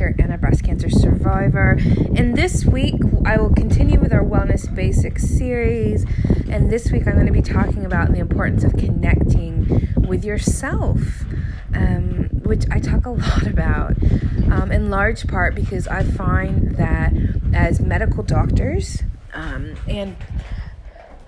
doctor and a breast cancer survivor. And this week, I will continue with our Wellness Basics series. And this week, I'm going to be talking about the importance of connecting with yourself, um, which I talk a lot about, um, in large part because I find that as medical doctors um, and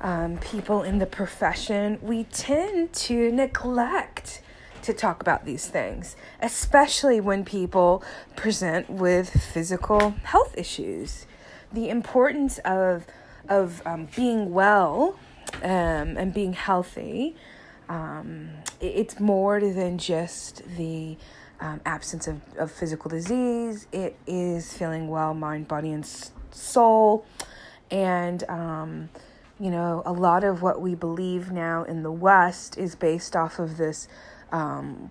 um, people in the profession, we tend to neglect to talk about these things, especially when people present with physical health issues. The importance of of um, being well um, and being healthy. Um, it's more than just the um, absence of, of physical disease. It is feeling well, mind, body, and soul. And, um, you know, a lot of what we believe now in the West is based off of this um,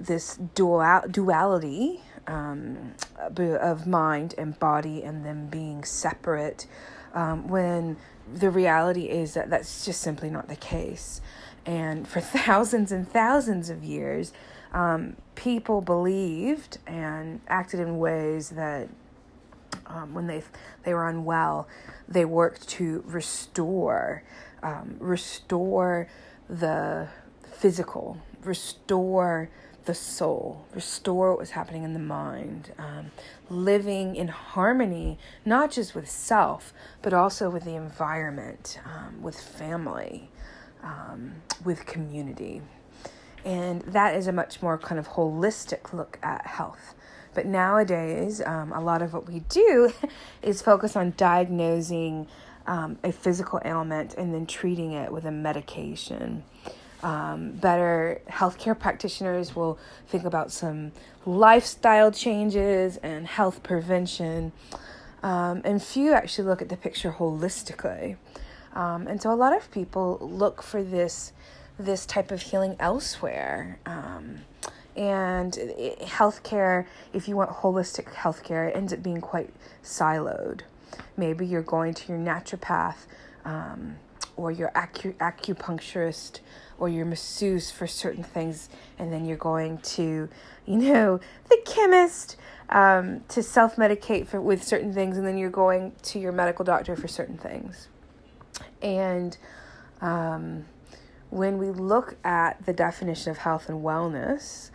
this dual duality um, of mind and body and them being separate um, when the reality is that that's just simply not the case. And for thousands and thousands of years, um, people believed and acted in ways that um, when they they were unwell, they worked to restore um, restore the physical restore the soul, restore what was happening in the mind, um, living in harmony, not just with self, but also with the environment, um, with family, um, with community. And that is a much more kind of holistic look at health. But nowadays, um, a lot of what we do is focus on diagnosing um, a physical ailment and then treating it with a medication um, better healthcare practitioners will think about some lifestyle changes and health prevention. Um, and few actually look at the picture holistically. Um, and so a lot of people look for this this type of healing elsewhere. Um, and healthcare, if you want holistic healthcare, it ends up being quite siloed. Maybe you're going to your naturopath um, or your acu- acupuncturist or your masseuse for certain things, and then you're going to, you know, the chemist um, to self medicate with certain things, and then you're going to your medical doctor for certain things. And um, when we look at the definition of health and wellness,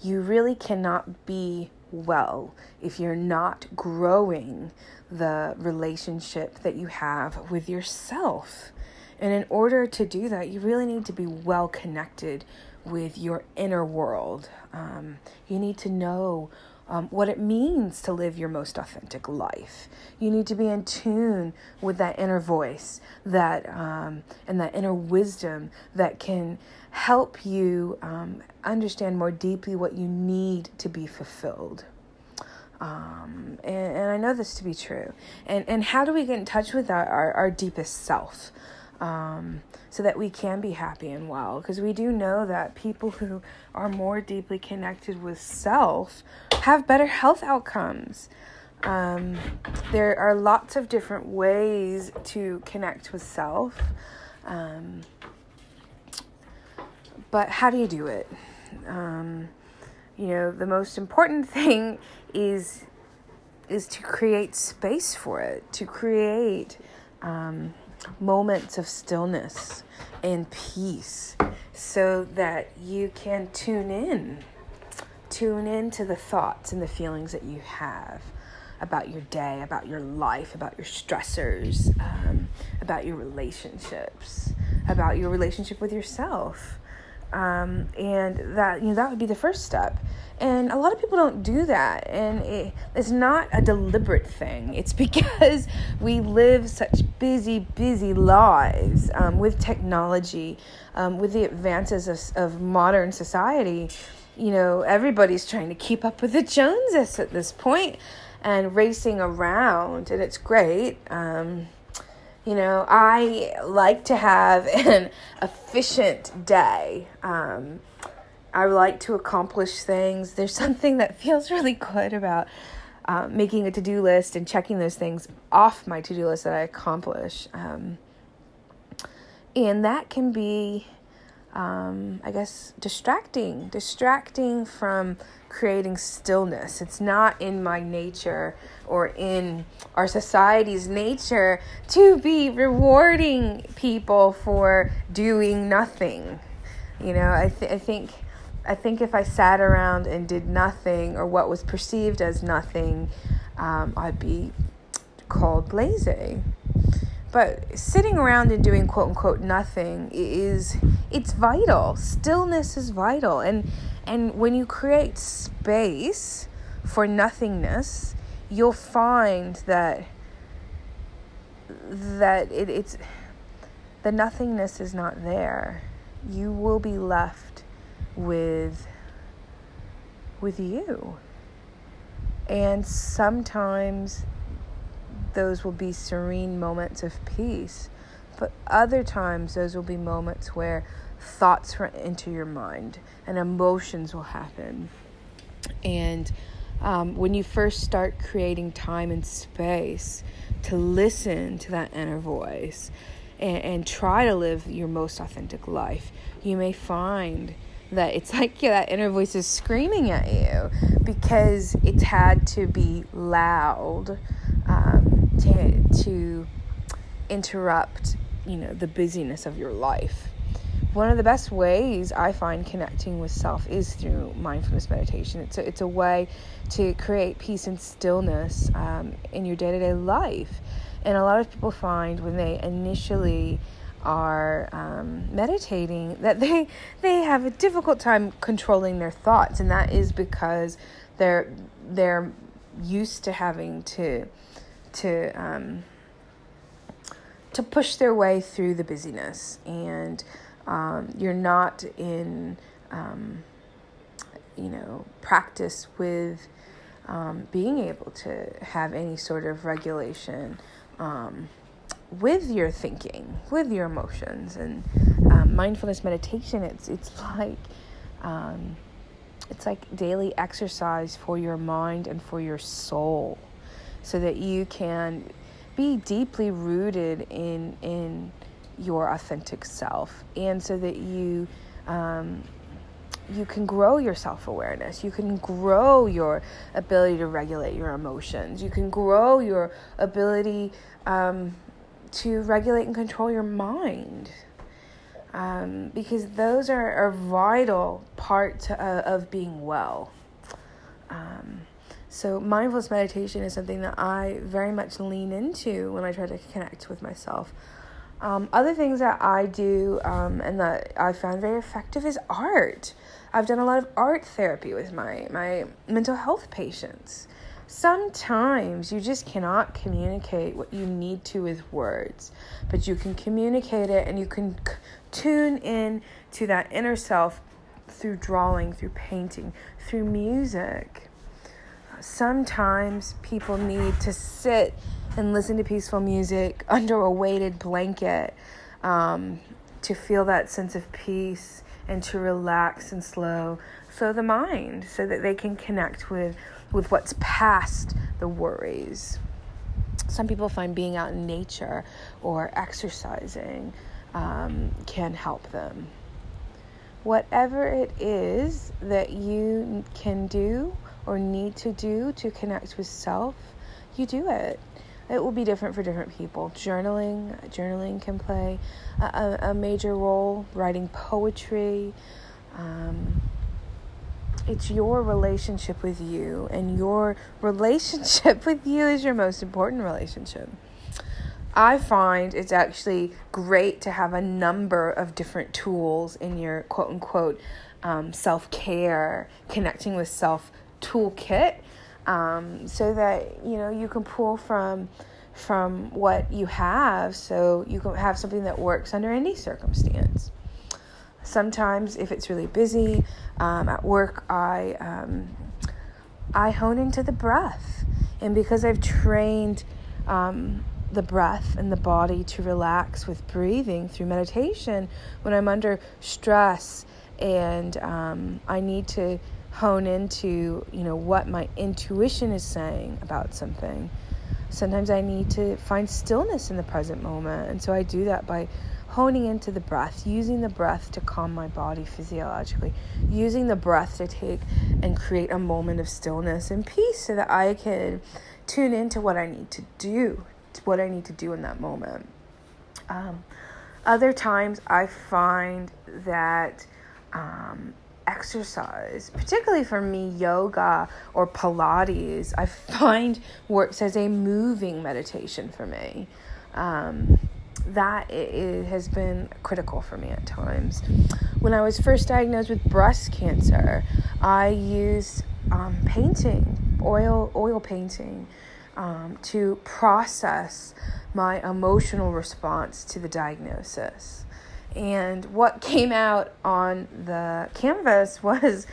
you really cannot be well if you're not growing the relationship that you have with yourself. And in order to do that, you really need to be well connected with your inner world. Um, you need to know um, what it means to live your most authentic life. You need to be in tune with that inner voice, that um, and that inner wisdom that can help you um, understand more deeply what you need to be fulfilled. Um, and, and I know this to be true. And and how do we get in touch with our, our, our deepest self? Um, so that we can be happy and well. Because we do know that people who are more deeply connected with self have better health outcomes. Um, there are lots of different ways to connect with self. Um, but how do you do it? Um, you know, the most important thing is is to create space for it, to create um, moments of stillness and peace so that you can tune in. Tune in to the thoughts and the feelings that you have about your day, about your life, about your stressors, um, about your relationships, about your relationship with yourself. Um, and that you know that would be the first step and a lot of people don't do that and it, it's not a deliberate thing it's because we live such busy busy lives um, with technology um, with the advances of, of modern society you know everybody's trying to keep up with the joneses at this point and racing around and it's great um, you know, I like to have an efficient day. Um, I like to accomplish things. There's something that feels really good about uh, making a to do list and checking those things off my to do list that I accomplish. Um, and that can be um, I guess, distracting, distracting from creating stillness. It's not in my nature or in our society's nature to be rewarding people for doing nothing. You know, I, th- I think. I think if I sat around and did nothing or what was perceived as nothing, um, I'd be called lazy. But sitting around and doing quote unquote nothing is it's vital. Stillness is vital. And and when you create space for nothingness, you'll find that that it, it's the nothingness is not there. You will be left with with you. And sometimes those will be serene moments of peace. But other times, those will be moments where thoughts run into your mind and emotions will happen. And um, when you first start creating time and space to listen to that inner voice and, and try to live your most authentic life, you may find that it's like yeah, that inner voice is screaming at you because it's had to be loud um, to to interrupt you know the busyness of your life one of the best ways I find connecting with self is through mindfulness meditation. It's a, it's a way to create peace and stillness um, in your day to day life. And a lot of people find when they initially are um, meditating that they they have a difficult time controlling their thoughts, and that is because they're they're used to having to to um, to push their way through the busyness, and um, you're not in um, you know practice with um, being able to have any sort of regulation um, with your thinking, with your emotions, and um, mindfulness meditation. It's it's like um, it's like daily exercise for your mind and for your soul so that you can be deeply rooted in in your authentic self and so that you um, you can grow your self-awareness you can grow your ability to regulate your emotions you can grow your ability um, to regulate and control your mind um, because those are a vital part uh, of being well um, so, mindfulness meditation is something that I very much lean into when I try to connect with myself. Um, other things that I do um, and that I found very effective is art. I've done a lot of art therapy with my, my mental health patients. Sometimes you just cannot communicate what you need to with words, but you can communicate it and you can c- tune in to that inner self through drawing, through painting, through music. Sometimes people need to sit and listen to peaceful music under a weighted blanket um, to feel that sense of peace and to relax and slow so the mind so that they can connect with with what's past the worries some people find being out in nature or exercising um, can help them whatever it is that you can do or need to do to connect with self, you do it. It will be different for different people. Journaling, journaling can play a, a major role. Writing poetry. Um, it's your relationship with you, and your relationship with you is your most important relationship. I find it's actually great to have a number of different tools in your quote unquote um, self care, connecting with self toolkit um, so that you know you can pull from from what you have so you can have something that works under any circumstance sometimes if it's really busy um, at work i um, i hone into the breath and because i've trained um, the breath and the body to relax with breathing through meditation when i'm under stress and um, i need to hone into, you know, what my intuition is saying about something. Sometimes I need to find stillness in the present moment, and so I do that by honing into the breath, using the breath to calm my body physiologically, using the breath to take and create a moment of stillness and peace so that I can tune into what I need to do, what I need to do in that moment. Um, other times I find that um, exercise, particularly for me, yoga or Pilates, I find works as a moving meditation for me. Um, that it, has been critical for me at times. When I was first diagnosed with breast cancer, I used um, painting, oil oil painting, um, to process my emotional response to the diagnosis. And what came out on the canvas was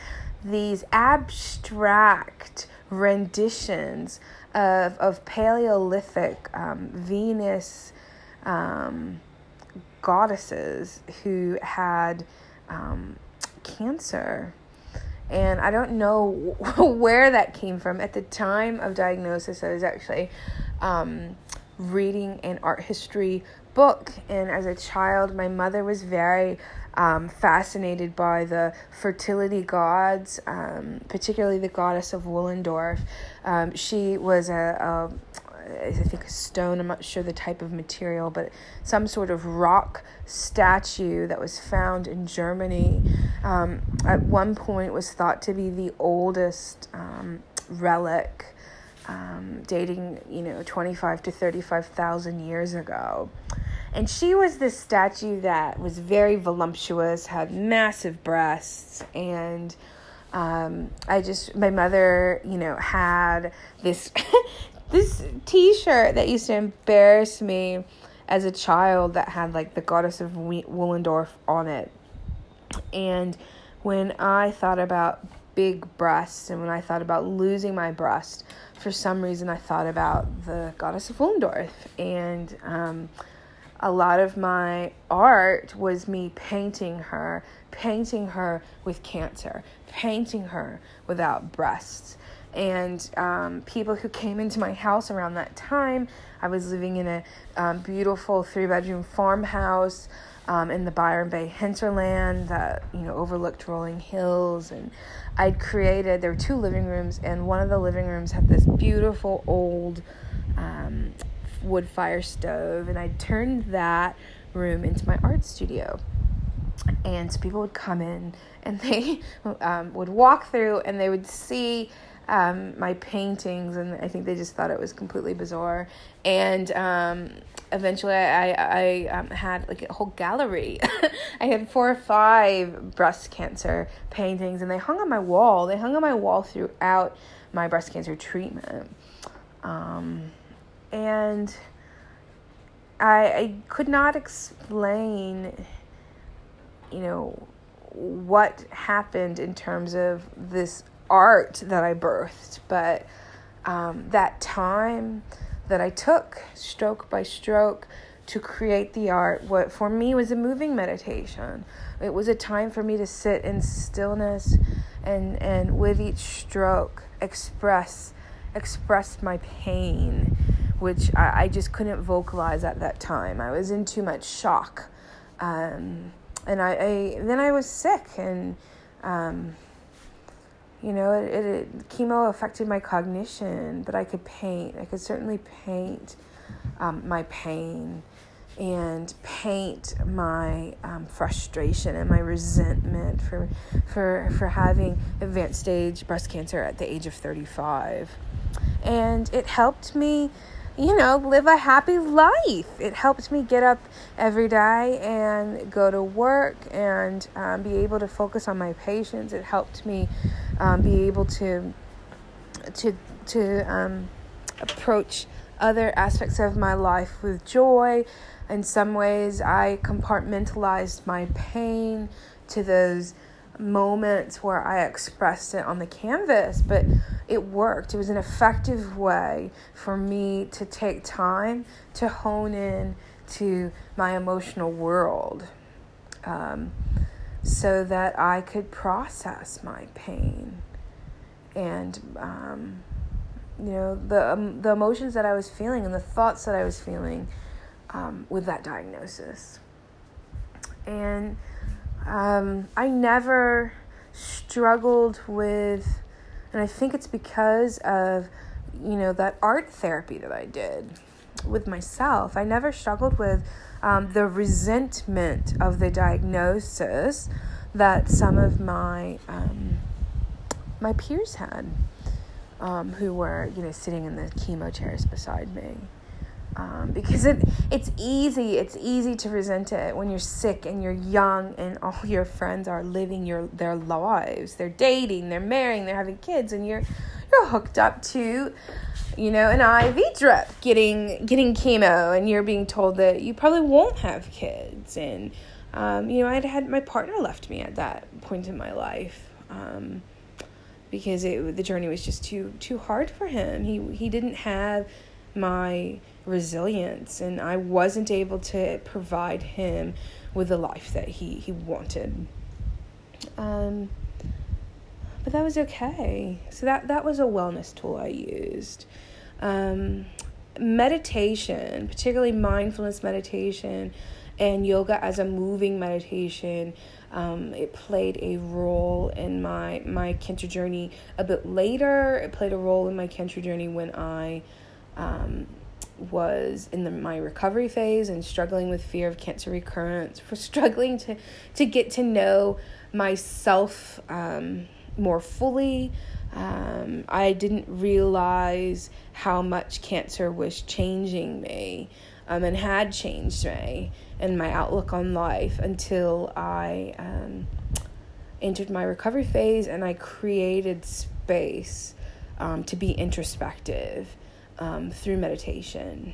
these abstract renditions of, of Paleolithic um, Venus um, goddesses who had um, cancer. And I don't know where that came from. At the time of diagnosis, I was actually um, reading an art history book. And as a child, my mother was very um, fascinated by the fertility gods, um, particularly the goddess of Willendorf. Um, she was a, I think a stone, I'm not sure the type of material, but some sort of rock statue that was found in Germany. Um, at one point was thought to be the oldest um, relic, um, dating, you know, 25 to 35,000 years ago. And she was this statue that was very voluptuous, had massive breasts, and um, I just, my mother, you know, had this this t-shirt that used to embarrass me as a child that had like the goddess of Willendorf on it. And when I thought about big breasts and when I thought about losing my breast, for some reason I thought about the goddess of Willendorf. And um, a lot of my art was me painting her, painting her with cancer, painting her without breasts and um, people who came into my house around that time. I was living in a um, beautiful three bedroom farmhouse um, in the Byron Bay hinterland that you know overlooked rolling hills, and I'd created. There were two living rooms, and one of the living rooms had this beautiful old um, wood fire stove, and I turned that room into my art studio and so people would come in and they um, would walk through and they would see um, my paintings, and I think they just thought it was completely bizarre. And um, eventually, I I, I um, had like a whole gallery. I had four or five breast cancer paintings, and they hung on my wall. They hung on my wall throughout my breast cancer treatment, um, and I I could not explain, you know what happened in terms of this art that I birthed, but um, that time that I took stroke by stroke to create the art, what for me was a moving meditation. It was a time for me to sit in stillness and, and with each stroke express express my pain, which I, I just couldn't vocalize at that time. I was in too much shock. Um, and I, I then I was sick and um, you know, it, it, it, chemo affected my cognition, but I could paint. I could certainly paint um, my pain and paint my um, frustration and my resentment for for for having advanced stage breast cancer at the age of 35 and it helped me you know live a happy life it helped me get up every day and go to work and um, be able to focus on my patients it helped me um, be able to to to um, approach other aspects of my life with joy. In some ways, I compartmentalized my pain to those moments where I expressed it on the canvas, but it worked. It was an effective way for me to take time to hone in to my emotional world. Um, so that I could process my pain and um, you know the um, the emotions that I was feeling and the thoughts that I was feeling um, with that diagnosis. And um, I never struggled with, and I think it's because of, you know, that art therapy that I did with myself. I never struggled with um, the resentment of the diagnosis that some of my um, my peers had, um, who were you know sitting in the chemo chairs beside me. Um, because it it's easy it's easy to resent it when you're sick and you're young and all your friends are living your their lives they're dating they're marrying they're having kids and you're you're hooked up to you know an IV drip getting getting chemo and you're being told that you probably won't have kids and um, you know I'd had my partner left me at that point in my life um, because it the journey was just too too hard for him he he didn't have my resilience and I wasn't able to provide him with the life that he, he wanted. Um, but that was okay. So that, that was a wellness tool I used. Um, meditation, particularly mindfulness meditation and yoga as a moving meditation, um, it played a role in my my cancer journey a bit later. It played a role in my cancer journey when I um, was in the, my recovery phase and struggling with fear of cancer recurrence, for struggling to to get to know myself um, more fully. Um, I didn't realize how much cancer was changing me um, and had changed me and my outlook on life until I um, entered my recovery phase and I created space um, to be introspective um, through meditation.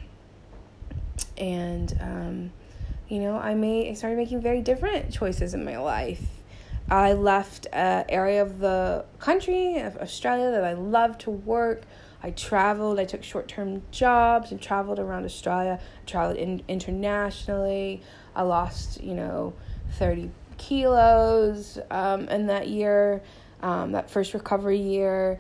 And, um, you know, I made, I started making very different choices in my life. I left an area of the country, of Australia, that I loved to work. I traveled, I took short term jobs and traveled around Australia, I traveled in, internationally. I lost, you know, 30 kilos um, in that year, um, that first recovery year.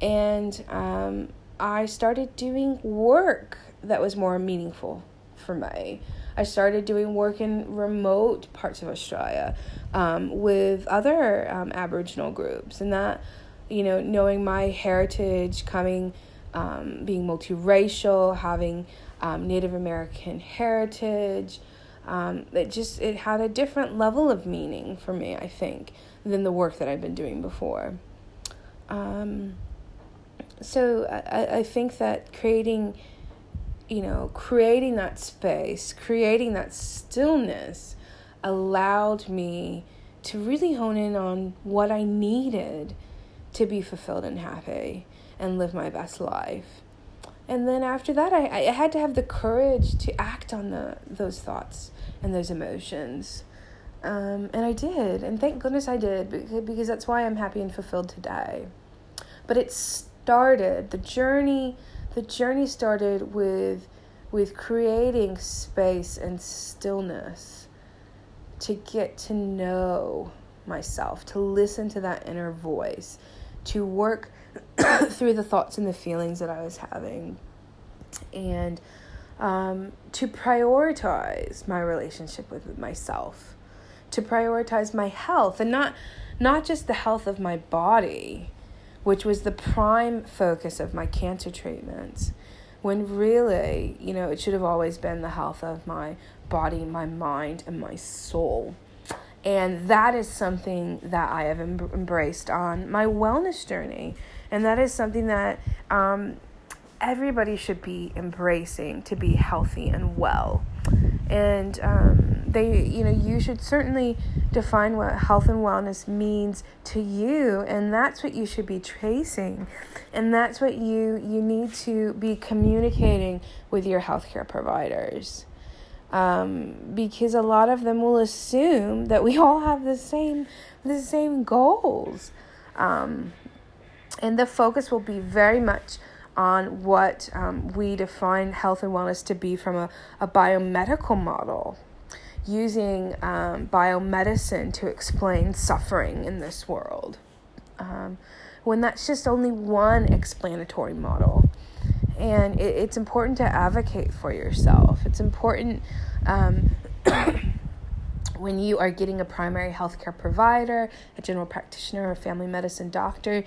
And um, I started doing work that was more meaningful for me. I started doing work in remote parts of Australia um, with other um, Aboriginal groups, and that, you know, knowing my heritage, coming, um, being multiracial, having um, Native American heritage, um, it just it had a different level of meaning for me, I think, than the work that I've been doing before. Um, so I, I think that creating you know creating that space creating that stillness allowed me to really hone in on what i needed to be fulfilled and happy and live my best life. And then after that i, I had to have the courage to act on the those thoughts and those emotions. Um, and i did. And thank goodness i did because that's why i'm happy and fulfilled today. But it started the journey the journey started with with creating space and stillness to get to know myself to listen to that inner voice to work through the thoughts and the feelings that I was having. And um, to prioritize my relationship with myself to prioritize my health and not not just the health of my body which was the prime focus of my cancer treatments, when really, you know, it should have always been the health of my body, my mind, and my soul. And that is something that I have em- embraced on my wellness journey. And that is something that um, everybody should be embracing to be healthy and well. And um, they, you know, you should certainly define what health and wellness means to you, and that's what you should be tracing, and that's what you you need to be communicating with your healthcare providers. Um, because a lot of them will assume that we all have the same the same goals, um, and the focus will be very much on what um, we define health and wellness to be from a, a biomedical model, using um, biomedicine to explain suffering in this world. Um, when that's just only one explanatory model. And it, it's important to advocate for yourself. It's important um, when you are getting a primary healthcare provider, a general practitioner, or family medicine doctor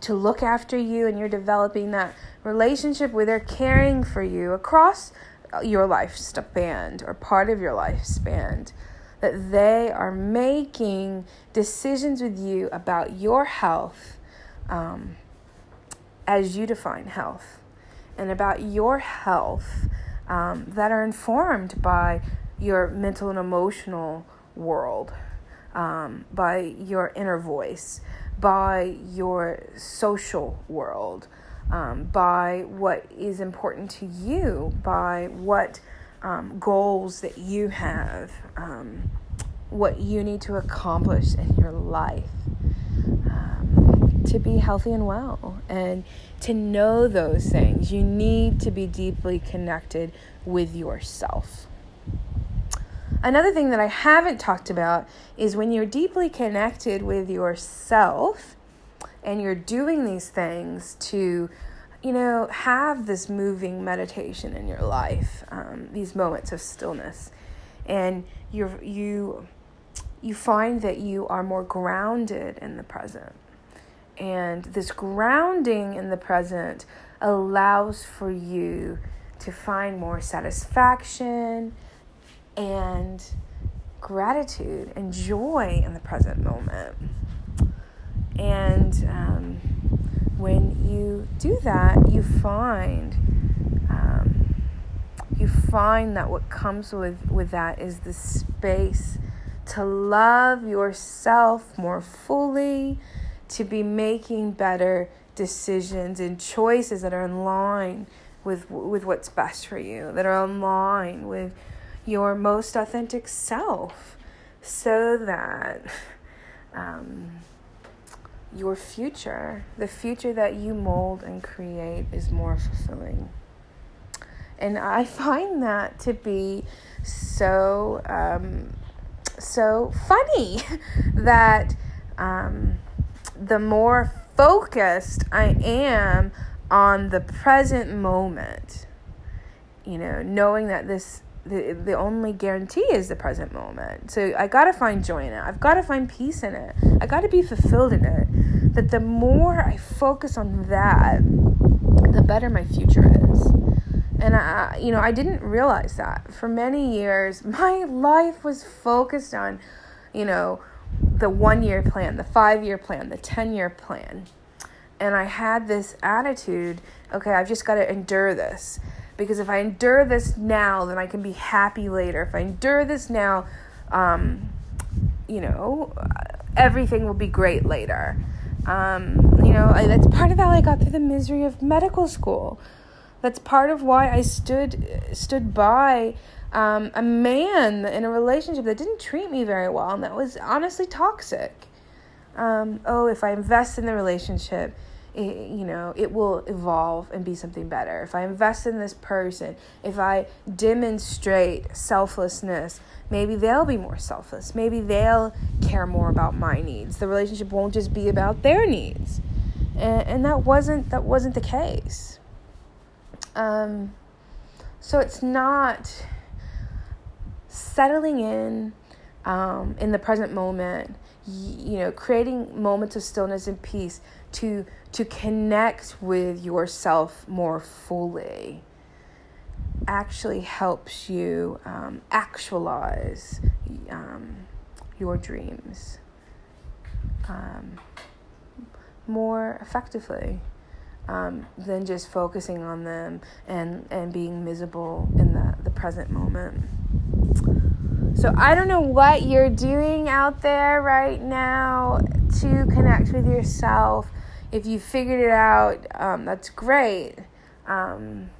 to look after you, and you're developing that relationship where they're caring for you across your lifespan or part of your lifespan, that they are making decisions with you about your health um, as you define health and about your health um, that are informed by your mental and emotional world, um, by your inner voice, by your social world, um, by what is important to you, by what um, goals that you have, um, what you need to accomplish in your life um, to be healthy and well. And to know those things, you need to be deeply connected with yourself. Another thing that I haven't talked about is when you're deeply connected with yourself and you're doing these things to, you know, have this moving meditation in your life, um, these moments of stillness, and you you you find that you are more grounded in the present. And this grounding in the present allows for you to find more satisfaction and gratitude and joy in the present moment. And um, when you do that, you find um, you find that what comes with with that is the space to love yourself more fully, to be making better decisions and choices that are in line with with what's best for you, that are in line with your most authentic self. So that um, your future, the future that you mold and create, is more fulfilling. And I find that to be so um, so funny that um, the more focused I am on the present moment, you know, knowing that this the the only guarantee is the present moment. So I gotta find joy in it. I've gotta find peace in it. I gotta be fulfilled in it. That the more I focus on that, the better my future is. And I, you know, I didn't realize that for many years. My life was focused on, you know, the one year plan, the five year plan, the ten year plan, and I had this attitude. Okay, I've just got to endure this because if I endure this now, then I can be happy later. If I endure this now, um, you know, everything will be great later. Um, you know, I, that's part of how I got through the misery of medical school. That's part of why I stood stood by um, a man in a relationship that didn't treat me very well and that was honestly toxic. Um, oh, if I invest in the relationship, it, you know, it will evolve and be something better. If I invest in this person, if I demonstrate selflessness, maybe they'll be more selfless. Maybe they'll care more about my needs. The relationship won't just be about their needs. And, and that wasn't that wasn't the case. Um, so it's not settling in um, in the present moment you know creating moments of stillness and peace to to connect with yourself more fully actually helps you um, actualize um, your dreams um, more effectively um, than just focusing on them and, and being miserable in the, the present moment. So I don't know what you're doing out there right now to connect with yourself. If you figured it out, um, that's great. Um,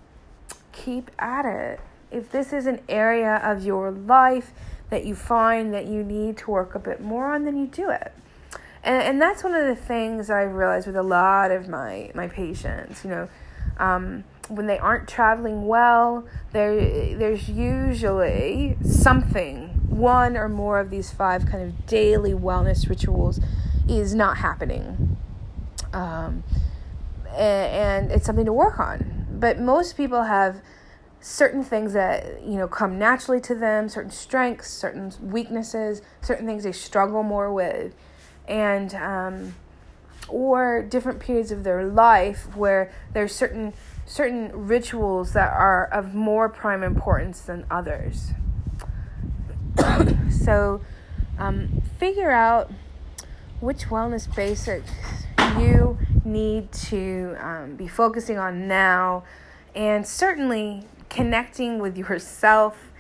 keep at it. If this is an area of your life that you find that you need to work a bit more on, then you do it. And, and that's one of the things I've realized with a lot of my, my patients. You know, um, when they aren't traveling well, there there's usually something, one or more of these five kind of daily wellness rituals is not happening. Um, and, and it's something to work on. But most people have certain things that you know come naturally to them certain strengths certain weaknesses certain things they struggle more with and um, or different periods of their life where there's certain certain rituals that are of more prime importance than others so um, figure out which wellness basics you need to um, be focusing on now and certainly connecting with yourself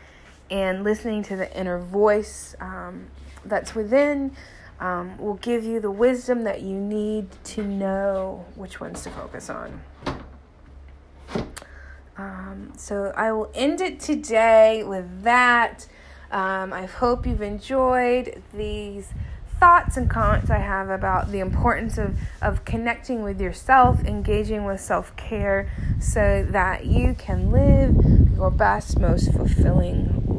and listening to the inner voice um, that's within um, will give you the wisdom that you need to know which ones to focus on. Um, so I will end it today with that. Um, I hope you've enjoyed these thoughts and comments I have about the importance of, of connecting with yourself, engaging with self care, so that you can live your best, most fulfilling.